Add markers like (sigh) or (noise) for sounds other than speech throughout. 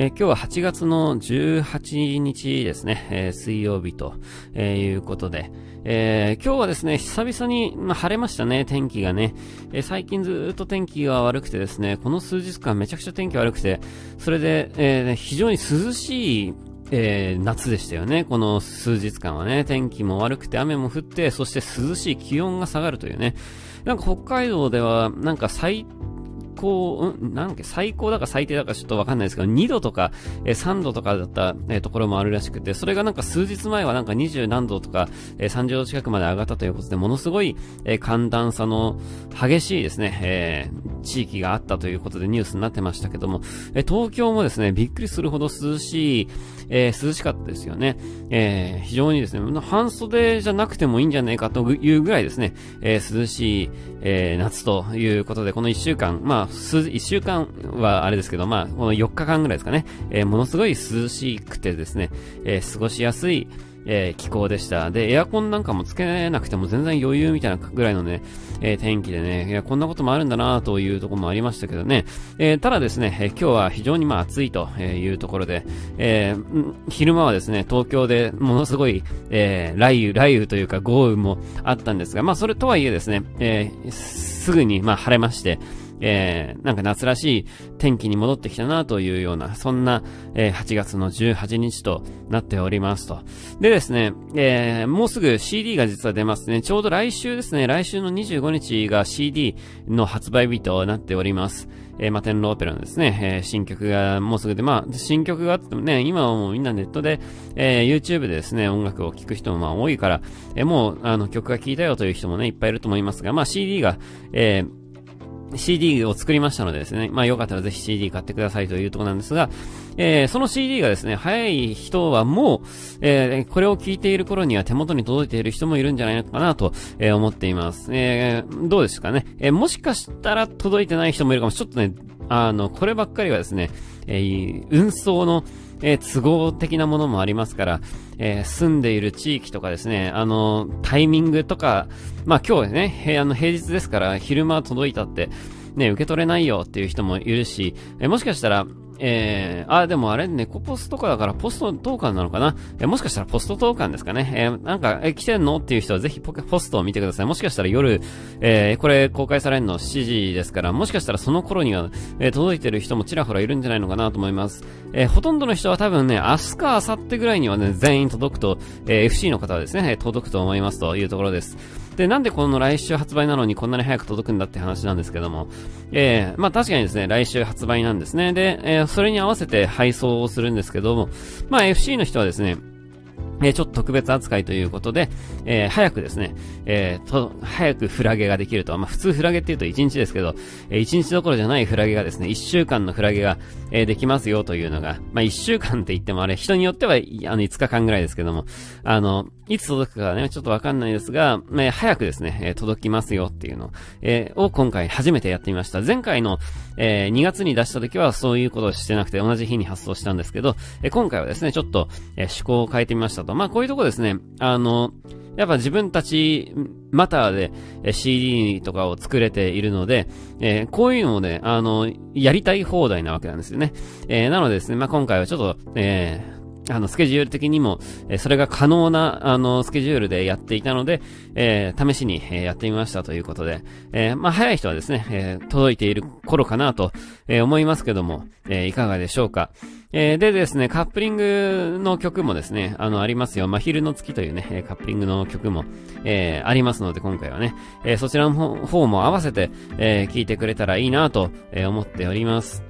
えー、今日は8月の18日ですね、えー、水曜日と、えー、いうことで、えー、今日はですね、久々に、まあ、晴れましたね、天気がね。えー、最近ずっと天気が悪くてですね、この数日間めちゃくちゃ天気悪くて、それで、えー、非常に涼しいえー、夏でしたよね。この数日間はね、天気も悪くて雨も降って、そして涼しい気温が下がるというね。なんか北海道では、なんか最高、うん、なんか最高だか最低だかちょっとわかんないですけど、2度とか、えー、3度とかだった、えー、ところもあるらしくて、それがなんか数日前はなんか20何度とか、えー、30度近くまで上がったということで、ものすごい、えー、寒暖差の激しいですね、えー、地域があったということでニュースになってましたけども、えー、東京もですね、びっくりするほど涼しい、えー、涼しかったですよね。えー、非常にですね、半袖じゃなくてもいいんじゃないかというぐらいですね、えー、涼しい、えー、夏ということで、この1週間、まあ、数、1週間はあれですけど、まあ、この4日間ぐらいですかね、えー、ものすごい涼しくてですね、えー、過ごしやすい、えー、気候でした。で、エアコンなんかもつけなくても全然余裕みたいなぐらいのね、えー、天気でね、いや、こんなこともあるんだなというところもありましたけどね、えー、ただですね、え今日は非常にまあ暑いというところで、え昼間はですね、東京でものすごい、え雷雨、雷雨というか豪雨もあったんですが、まあそれとはいえですね、えすぐにまあ晴れまして、えー、なんか夏らしい天気に戻ってきたなというような、そんな、えー、8月の18日となっておりますと。でですね、えー、もうすぐ CD が実は出ますね。ちょうど来週ですね、来週の25日が CD の発売日となっております。えー、マテンローペラのですね、えー、新曲がもうすぐで、まあ、新曲があってもね、今はもうみんなネットで、えー、YouTube でですね、音楽を聴く人もまあ多いから、えー、もう、あの、曲が聴いたよという人もね、いっぱいいると思いますが、まあ CD が、えー、CD を作りましたのでですね、まあよかったらぜひ CD 買ってくださいというところなんですが、えー、その CD がですね、早い人はもう、えー、これを聞いている頃には手元に届いている人もいるんじゃないのかなと、えー、思っています。えー、どうですかね？えー、もしかしたら届いてない人もいるかもしれない。ちょっとね、あの、こればっかりはですね、えー、運送の、えー、都合的なものもありますから、えー、住んでいる地域とかですね、あの、タイミングとか、まあ今日ね、平の平日ですから昼間届いたって、ね、受け取れないよっていう人もいるし、え、もしかしたら、えー、あ、でもあれ、ネコポスとかだからポスト投函なのかな？えもしかしたらポスト投函ですかね？えー、なんか、え来てんの？っていう人はぜひポケポストを見てください。もしかしたら夜、え、これ公開されるの7時ですから、もしかしたらその頃には、え、届いてる人もちらほらいるんじゃないのかなと思います。え、ほとんどの人は多分ね、明日か明後日ぐらいにはね、全員届くと、え、FC の方はですね、届くと思いますというところです。で、なんでこの来週発売なのにこんなに早く届くんだって話なんですけども、えー、まあ確かにですね、来週発売なんですね。で、えー、それに合わせて配送をするんですけども、まあ FC の人はですね、えー、ちょっと特別扱いということで、えー、早くですね、えー、と、早くフラゲができると。まあ、普通フラゲって言うと1日ですけど、えー、1日どころじゃないフラゲがですね、1週間のフラゲが、えー、できますよというのが、まあ、1週間って言ってもあれ、人によっては、あの、5日間ぐらいですけども、あの、いつ届くかね、ちょっとわかんないですが、えー、早くですね、えー、届きますよっていうの、えー、を今回初めてやってみました。前回の、え、2月に出した時はそういうことをしてなくて同じ日に発送したんですけど、え、今回はですね、ちょっと、え、趣向を変えてみましたと。まあ、こういうとこですね、あの、やっぱ自分たち、マターで、え CD とかを作れているので、えー、こういうのをね、あの、やりたい放題なわけなんですよね。えー、なのでですね、まあ、今回はちょっと、えー、あの、スケジュール的にも、え、それが可能な、あの、スケジュールでやっていたので、えー、試しに、え、やってみましたということで、えー、まあ、早い人はですね、えー、届いている頃かなと、え、思いますけども、え、いかがでしょうか。え、でですね、カップリングの曲もですね、あの、ありますよ。ま昼の月というね、カップリングの曲も、え、ありますので、今回はね、え、そちらの方も合わせて、えー、聞いてくれたらいいなと、え、思っております。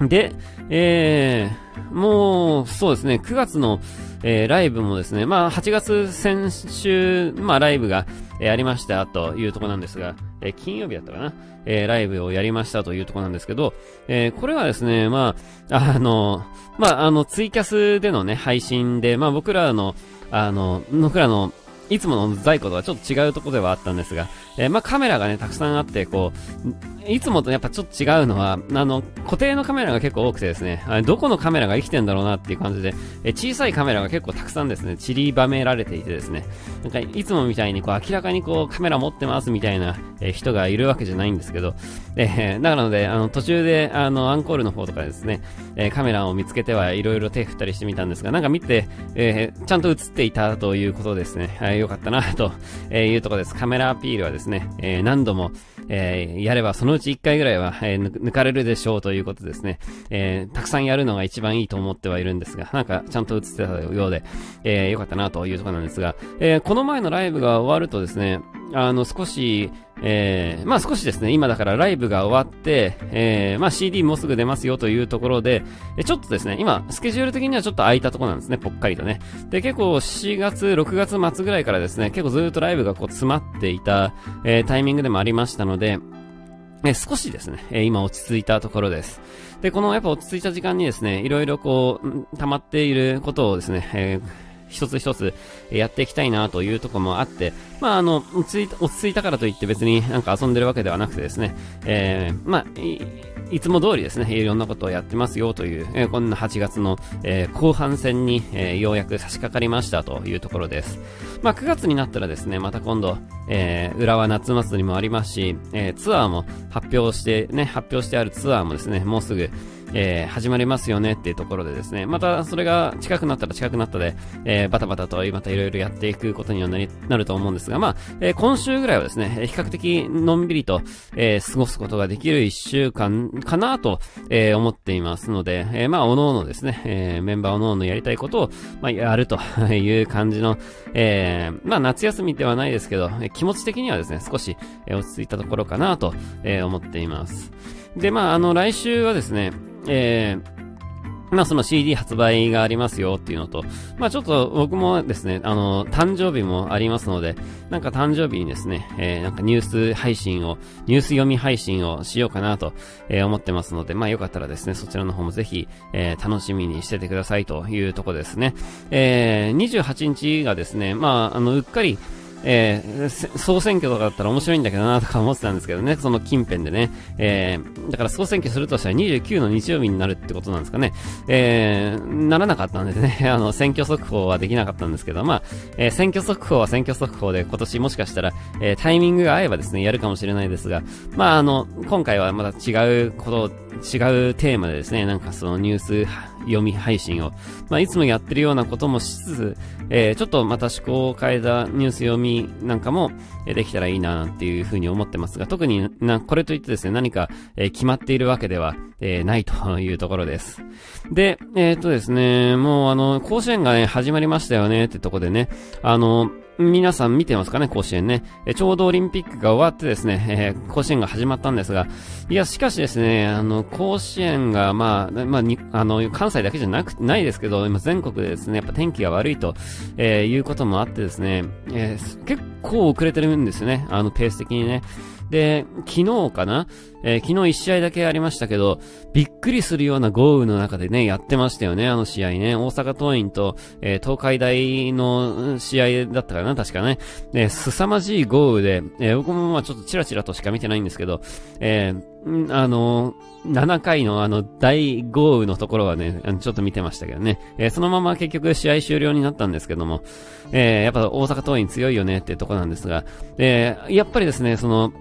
で、えー、もう、そうですね、9月の、えー、ライブもですね、まあ、8月先週、まあ、ライブが、えー、ありましたというとこなんですが、えー、金曜日だったかな、えー、ライブをやりましたというとこなんですけど、えー、これはですね、まあ、あの、まあ、あの、ツイキャスでのね、配信で、まあ、僕らの、あの、僕らのいつもの在庫とはちょっと違うとこではあったんですが、えー、まあカメラがね、たくさんあって、こう、いつもとやっぱちょっと違うのは、あの、固定のカメラが結構多くてですね、あどこのカメラが生きてんだろうなっていう感じで、えー、小さいカメラが結構たくさんですね、散りばめられていてですね、なんかいつもみたいにこう明らかにこうカメラ持ってますみたいなえ人がいるわけじゃないんですけど、えー、だからので、あの、途中で、あの、アンコールの方とかですね、えー、カメラを見つけてはいろいろ手振ったりしてみたんですが、なんか見て、えー、ちゃんと映っていたということですね。はい、よかったな、というところです。カメラアピールはですね、ですねえ何度も、えやればそのうち1回ぐらいは、え抜かれるでしょうということですね。えたくさんやるのが一番いいと思ってはいるんですが、なんかちゃんと映ってたようで、えよかったなというところなんですが、えこの前のライブが終わるとですね、あの、少し、えー、まあ少しですね、今だからライブが終わって、えー、まあ CD もうすぐ出ますよというところで、えちょっとですね、今、スケジュール的にはちょっと空いたとこなんですね、ぽっかりとね。で、結構4月、6月末ぐらいからですね、結構ずっとライブがこう詰まっていた、えー、タイミングでもありましたので、え少しですね、え今落ち着いたところです。で、このやっぱ落ち着いた時間にですね、いろいろこう、溜まっていることをですね、えー一つ一つやっていきたいなというところもあって、まあ、あの、落ち着いたからといって別になんか遊んでるわけではなくてですね、えー、まあ、いつも通りですね、いろんなことをやってますよという、えー、こんな8月の、えー、後半戦に、えー、ようやく差し掛かりましたというところです。まあ、9月になったらですね、また今度、えー、浦和夏祭りもありますし、えー、ツアーも発表して、ね、発表してあるツアーもですね、もうすぐ、えー、始まりますよねっていうところでですね、またそれが近くなったら近くなったで、えー、バタバタとまたいろいろやっていくことにはなりなると思うんですが、まあ、えー、今週ぐらいはですね、比較的のんびりと、え、過ごすことができる一週間かなと、え、思っていますので、えー、まあ、おのおのですね、え、メンバーおのおのやりたいことを、まあ、やると (laughs) いう感じの、え、まあ、夏休みではないですけど、気持ち的にはですね、少し、落ち着いたところかなと、え、思っています。で、まあ、あの、来週はですね、えー、まあその CD 発売がありますよっていうのと、まあちょっと僕もですね、あの、誕生日もありますので、なんか誕生日にですね、えー、なんかニュース配信を、ニュース読み配信をしようかなと、えー、思ってますので、まあよかったらですね、そちらの方もぜひ、えー、楽しみにしててくださいというとこですね。えー、28日がですね、まああの、うっかり、えー、総選挙とかだったら面白いんだけどなとか思ってたんですけどね、その近辺でね。えー、だから総選挙するとしたら29の日曜日になるってことなんですかね。えー、ならなかったんですね。(laughs) あの、選挙速報はできなかったんですけど、まあ、えー、選挙速報は選挙速報で今年もしかしたら、えー、タイミングが合えばですね、やるかもしれないですが、まあ、あの、今回はまた違うこと、違うテーマでですね、なんかそのニュース読み配信を、まあ、いつもやってるようなこともしつつ、えー、ちょっとまた思考を変えたニュース読みなんかも、えできたらいいなっていうふうに思ってますが、特にな、これといってですね、何か、えー、決まっているわけでは、えー、ないというところです。で、えっとですね、もうあの、甲子園がね、始まりましたよねってとこでね、あの、皆さん見てますかね、甲子園ね。えちょうどオリンピックが終わってですね、えー、甲子園が始まったんですが、いや、しかしですね、あの、甲子園が、まあ、まあ、に、あの、関西だけじゃなく、ないですけど、今全国でですね、やっぱ天気が悪いと、えー、いうこともあってですね、えー、結構遅れてるんですよね、あの、ペース的にね。で、昨日かな？えー、昨日一試合だけありましたけど、びっくりするような豪雨の中でね、やってましたよね、あの試合ね。大阪桐蔭と、えー、東海大の試合だったかな、確かね。えー、凄まじい豪雨で、え僕もまあちょっとチラチラとしか見てないんですけど、えあの7回のあの大豪雨のところはね、ちょっと見てましたけどね。えそのまま結局試合終了になったんですけども、えやっぱ大阪桐蔭強いよねっていうとこなんですが、えやっぱりですね、その、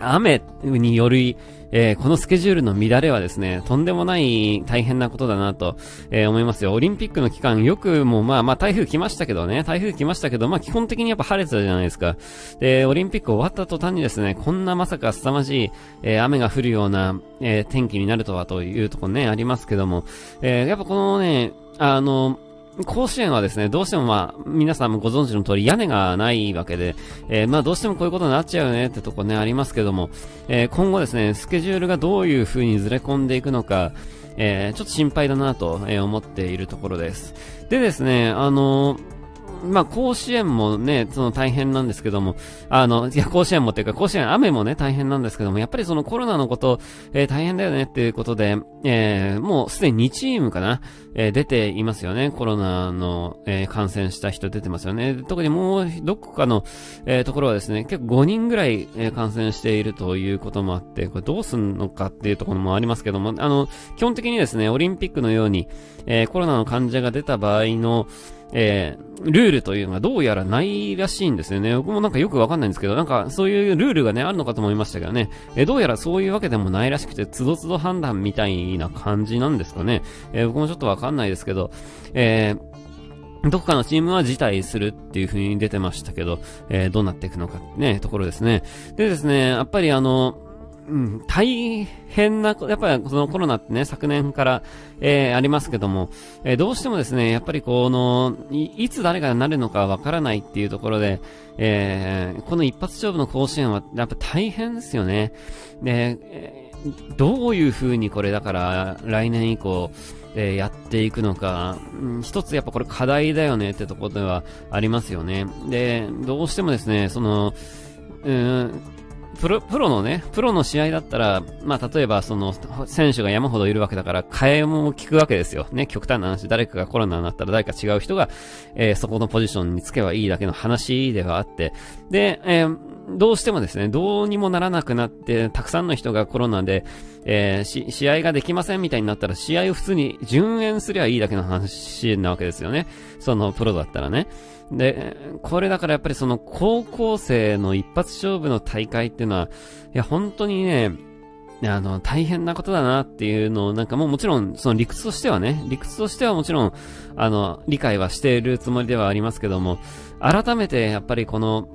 雨による、えー、このスケジュールの乱れはですね、とんでもない大変なことだなと、えー、思いますよ。オリンピックの期間、よくもまあまあ台風来ましたけどね、台風来ましたけど、まあ基本的にやっぱ晴れてたじゃないですか。で、オリンピック終わった途端にですね、こんなまさか凄まじい、えー、雨が降るような、え天気になるとはというとこね、ありますけども、えやっぱこのね、あの、甲子園はですね、どうしてもまあ、皆さんもご存知の通り屋根がないわけで、えー、まあどうしてもこういうことになっちゃうねってとこね、ありますけども、えー、今後ですね、スケジュールがどういう風にずれ込んでいくのか、えー、ちょっと心配だなと、思っているところです。でですね、あのーまあ、甲子園もね、その大変なんですけども、あの、いや、甲子園もっていうか、甲子園雨もね、大変なんですけども、やっぱりそのコロナのこと、えー、大変だよねっていうことで、えー、もうすでに2チームかな、えー、出ていますよね。コロナの、え、感染した人出てますよね。特にもう、どこかの、え、ところはですね、結構5人ぐらい、え、感染しているということもあって、これどうすんのかっていうところもありますけども、あの、基本的にですね、オリンピックのように、え、コロナの患者が出た場合の、えー、ルールというのがどうやらないらしいんですよね。僕もなんかよくわかんないんですけど、なんかそういうルールがね、あるのかと思いましたけどね。えー、どうやらそういうわけでもないらしくて、つどつど判断みたいな感じなんですかね。えー、僕もちょっとわかんないですけど、えー、どこかのチームは辞退するっていう風に出てましたけど、え、どうなっていくのかね、ところですね。でですね、やっぱりあの、うん、大変な、やっぱりそのコロナってね、昨年から、えー、ありますけども、えー、どうしてもですね、やっぱりこの、いつ誰がなるのかわからないっていうところで、えー、この一発勝負の甲子園はやっぱ大変ですよね。で、えー、どういう風にこれだから来年以降、えー、やっていくのか、うん、一つやっぱこれ課題だよねってところではありますよね。で、どうしてもですね、その、うん、プロ、プロのね、プロの試合だったら、まあ、例えばその、選手が山ほどいるわけだから、替えも聞くわけですよ。ね、極端な話、誰かがコロナになったら誰か違う人が、えー、そこのポジションにつけばいいだけの話ではあって、で、えー、どうしてもですね、どうにもならなくなって、たくさんの人がコロナで、えー、試合ができませんみたいになったら、試合を普通に順延すりゃいいだけの話なわけですよね。そのプロだったらね。で、これだからやっぱりその高校生の一発勝負の大会っていうのは、いや本当にね、あの、大変なことだなっていうのを、なんかもうもちろん、その理屈としてはね、理屈としてはもちろん、あの、理解はしているつもりではありますけども、改めてやっぱりこの、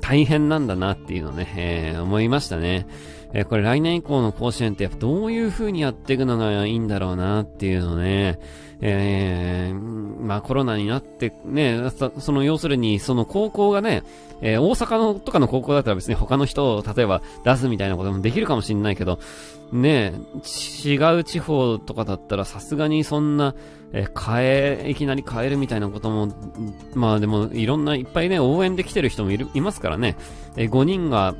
大変なんだなっていうのね、えー、思いましたね。えー、これ来年以降の甲子園ってやっぱどういう風にやっていくのがいいんだろうなっていうのね、えー、まあコロナになってね、その要するにその高校がね、えー、大阪のとかの高校だったら別に他の人を例えば出すみたいなこともできるかもしれないけど、ね違う地方とかだったらさすがにそんな、えー、変え、いきなり変えるみたいなことも、まあでもいろんないっぱいね、応援できてる人もいる、いますからね。えー、5人が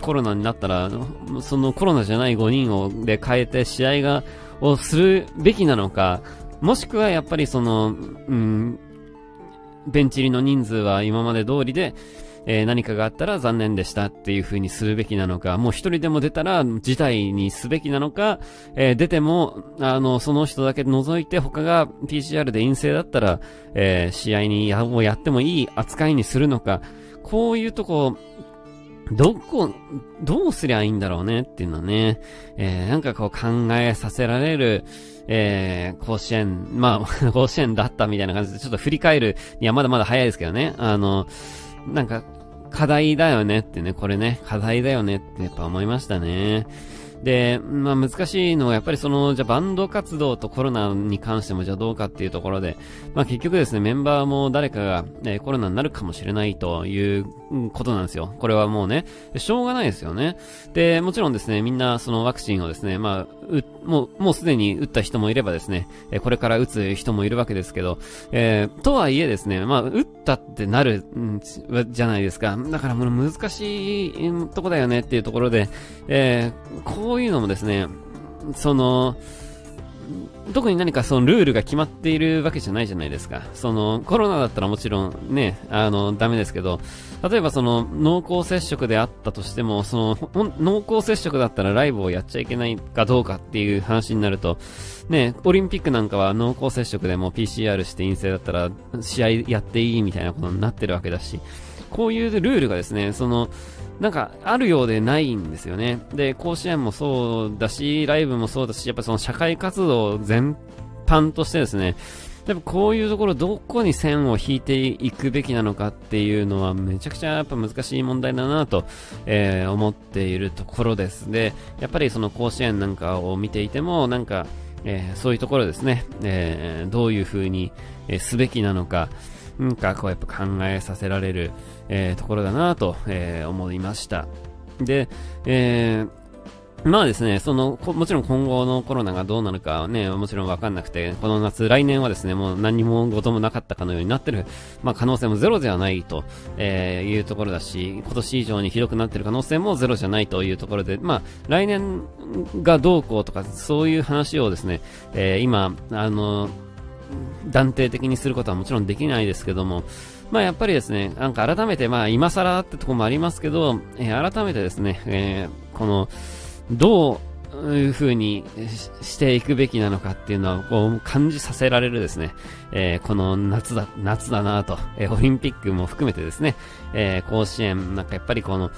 コロナになったら、そのコロナじゃない5人をで変えて試合が、をするべきなのか、もしくはやっぱりその、うん、ベンチ入りの人数は今まで通りで、えー、何かがあったら残念でしたっていう風にするべきなのか、もう一人でも出たら事態にすべきなのか、えー、出ても、あの、その人だけ除いて他が PCR で陰性だったら、えー、試合にや、もやってもいい扱いにするのか、こういうとこ、どこ、どうすりゃいいんだろうねっていうのはね、えー、なんかこう考えさせられる、えー、甲子園、まあ、(laughs) 甲子園だったみたいな感じで、ちょっと振り返るにはまだまだ早いですけどね。あの、なんか、課題だよねってね、これね、課題だよねってやっぱ思いましたね。で、まあ難しいのはやっぱりその、じゃバンド活動とコロナに関してもじゃあどうかっていうところで、まあ結局ですね、メンバーも誰かが、えコロナになるかもしれないということなんですよ。これはもうね、しょうがないですよね。で、もちろんですね、みんなそのワクチンをですね、まあ、もう、もうすでに打った人もいればですね、えこれから打つ人もいるわけですけど、えー、とはいえですね、まあ、打ったってなる、じゃないですか。だからもう難しいとこだよねっていうところで、えー、こういうのもですね、その、特に何かそのルールが決まっているわけじゃないじゃないですか。そのコロナだったらもちろんね、あの、ダメですけど、例えばその濃厚接触であったとしても、その濃厚接触だったらライブをやっちゃいけないかどうかっていう話になると、ね、オリンピックなんかは濃厚接触でも PCR して陰性だったら試合やっていいみたいなことになってるわけだし、こういうルールがですね、その、なんか、あるようでないんですよね。で、甲子園もそうだし、ライブもそうだし、やっぱその社会活動全般としてですね、やっぱこういうところどこに線を引いていくべきなのかっていうのはめちゃくちゃやっぱ難しい問題だなと、えー、思っているところです。で、やっぱりその甲子園なんかを見ていても、なんか、えー、そういうところですね、えー、どういう風に、えすべきなのか、なんかこうやっぱ考えさせられる、えー、ところだなと、えー、思いました。で、えー、まあですね、その、もちろん今後のコロナがどうなるかはね、もちろんわかんなくて、この夏、来年はですね、もう何も事もなかったかのようになってる、まあ可能性もゼロではないと、えー、いうところだし、今年以上にひどくなってる可能性もゼロじゃないというところで、まあ来年がどうこうとか、そういう話をですね、えー、今、あの、断定的にすることはもちろんできないですけども、まあやっぱりですね、なんか改めてまあ今更ってとこもありますけど、えー、改めてですね、えー、この、どういう風にしていくべきなのかっていうのは、こう、感じさせられるですね、えー、この夏だ、夏だなと、えー、オリンピックも含めてですね、えー、甲子園、なんかやっぱりこの、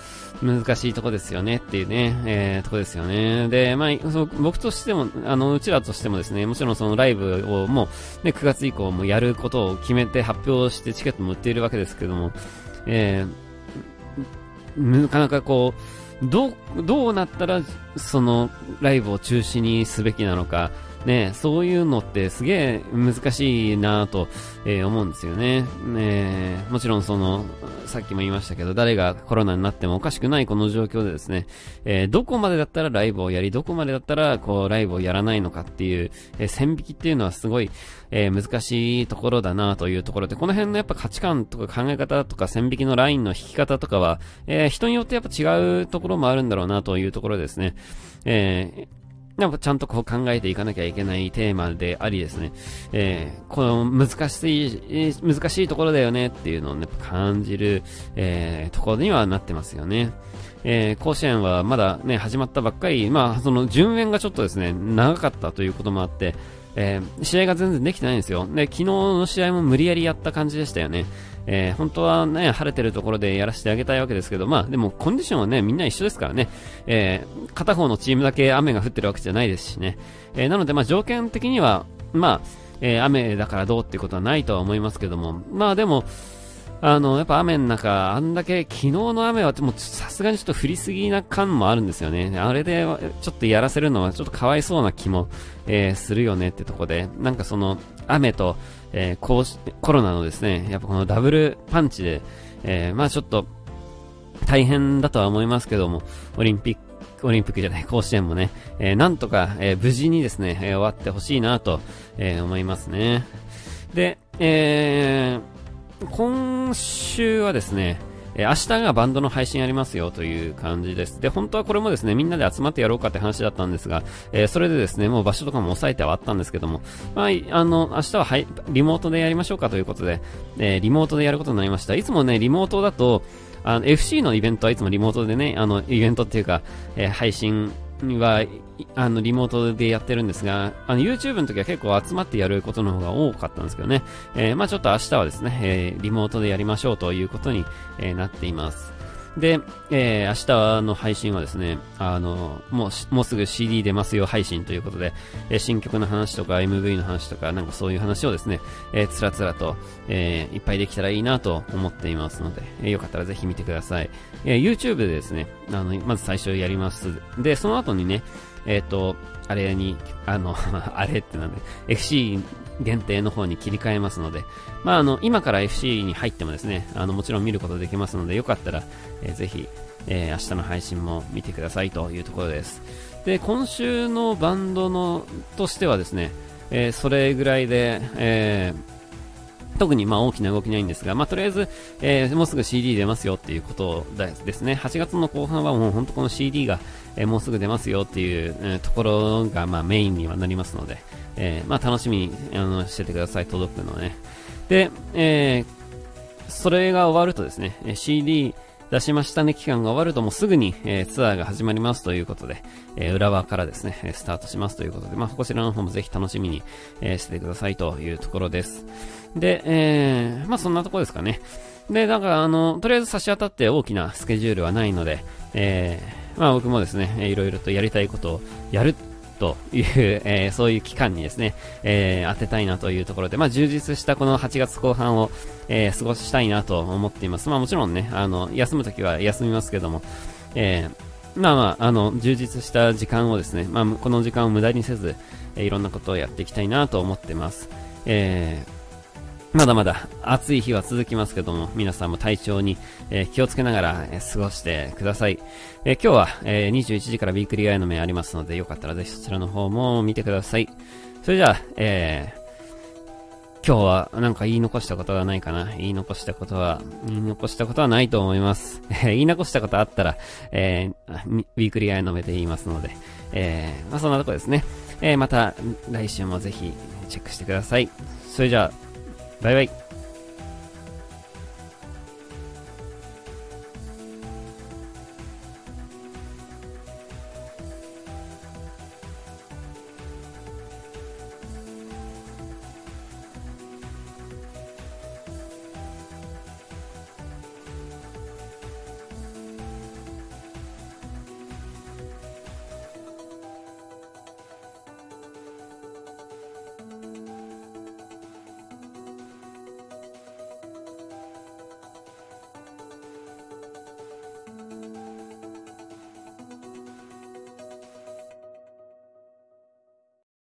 難しいとこですよねっていうね、えー、とこですよね。で、まあ、そ僕としても、あの、うちらとしてもですね、もちろんそのライブをもう、ね、9月以降もやることを決めて発表してチケットも売っているわけですけども、えー、なかなかこう、どう、どうなったら、その、ライブを中止にすべきなのか、ね、そういうのってすげえ難しいなと、えー、思うんですよね。ねもちろんその、さっきも言いましたけど、誰がコロナになってもおかしくないこの状況でですね、えー、どこまでだったらライブをやり、どこまでだったらこうライブをやらないのかっていう、えー、線引きっていうのはすごい、えー、難しいところだなというところで、この辺のやっぱ価値観とか考え方とか線引きのラインの引き方とかは、えー、人によってやっぱ違うところもあるんだろうなというところですね。えーやっぱちゃんとこう考えていかなきゃいけないテーマでありですね、えー、この難しい、難しいところだよねっていうのをね、感じる、えー、ところにはなってますよね。えー、甲子園はまだね、始まったばっかり、まあ、その順延がちょっとですね、長かったということもあって、えー、試合が全然できてないんですよ。で、昨日の試合も無理やりやった感じでしたよね。えー、本当はね、晴れてるところでやらせてあげたいわけですけど、まあ、でもコンディションはね、みんな一緒ですからね、えー、片方のチームだけ雨が降ってるわけじゃないですしね、えー、なので、まあ、条件的には、まあ、えー、雨だからどうっていうことはないとは思いますけども、まあでも、あの、やっぱ雨の中、あんだけ、昨日の雨はもうさすがにちょっと降りすぎな感もあるんですよね。あれでちょっとやらせるのはちょっとかわいそうな気も、えー、するよねってとこで、なんかその、雨と、えー、こうコロナのですね、やっぱこのダブルパンチで、えー、まあちょっと、大変だとは思いますけども、オリンピック、オリンピックじゃない、甲子園もね、えー、なんとか、えー、無事にですね、えー、終わってほしいなと、えー、思いますね。で、えー、今週はですね、え明日がバンドの配信ありますよという感じです。で、本当はこれもですね、みんなで集まってやろうかって話だったんですが、えー、それでですね、もう場所とかも抑えてはあったんですけども、まあ、あの、明日ははい、リモートでやりましょうかということで、えー、リモートでやることになりました。いつもね、リモートだと、あの、FC のイベントはいつもリモートでね、あの、イベントっていうか、えー、配信は、あの、リモートでやってるんですが、あの、YouTube の時は結構集まってやることの方が多かったんですけどね。えー、まあちょっと明日はですね、えー、リモートでやりましょうということに、え、なっています。で、えー、明日の配信はですね、あの、もう、もうすぐ CD 出ますよ配信ということで、えー、新曲の話とか MV の話とか、なんかそういう話をですね、えー、つらつらと、えー、いっぱいできたらいいなと思っていますので、えー、よかったらぜひ見てください。えー、YouTube でですね、あの、まず最初やります。で、その後にね、えっ、ー、と、あれに、あの、(laughs) あれってなんで、FC 限定の方に切り替えますので、まあ、あの、今から FC に入ってもですね、あの、もちろん見ることできますので、よかったら、えー、ぜひ、えー、明日の配信も見てくださいというところです。で、今週のバンドの、としてはですね、えー、それぐらいで、えー、特にまあ大きな動きないんですが、まあ、とりあえず、えー、もうすぐ CD 出ますよっていうことですね。8月の後半はもう本当この CD が、えー、もうすぐ出ますよっていう、えー、ところがまあメインにはなりますので、えー、まあ楽しみにあのしててください、届くのね。で、えー、それが終わるとですね、CD 出しましたね期間が終わるともうすぐに、えー、ツアーが始まりますということで、えー、浦和からですね、スタートしますということで、まあ、こちらの方もぜひ楽しみに、えー、してくださいというところです。で、えー、まあそんなところですかね。で、だからあの、とりあえず差し当たって大きなスケジュールはないので、えー、まあ僕もですね、いろいろとやりたいことをやるという、えー、そういう期間にですね、えー、当てたいなというところで、まあ、充実したこの8月後半を、えー、過ごしたいなと思っています。まあ、もちろんね、あの、休むときは休みますけども、えー、まあまあ、あの、充実した時間をですね、まあ、この時間を無駄にせず、え、いろんなことをやっていきたいなと思ってます。えーまだまだ暑い日は続きますけども、皆さんも体調に、えー、気をつけながら、えー、過ごしてください。えー、今日は、え21時からウィークリーアヤノ.メありますので、よかったらぜひそちらの方も見てください。それじゃあ、え今日はなんか言い残したことはないかな？言い残したことは、言い残したことはないと思います。(laughs) 言い残したことあったら、えー、ウィークリーアヤノ.メで言いますので、えー、まあそんなとこですね。えー、また来週もぜひチェックしてください。それじゃあ、バイバイ。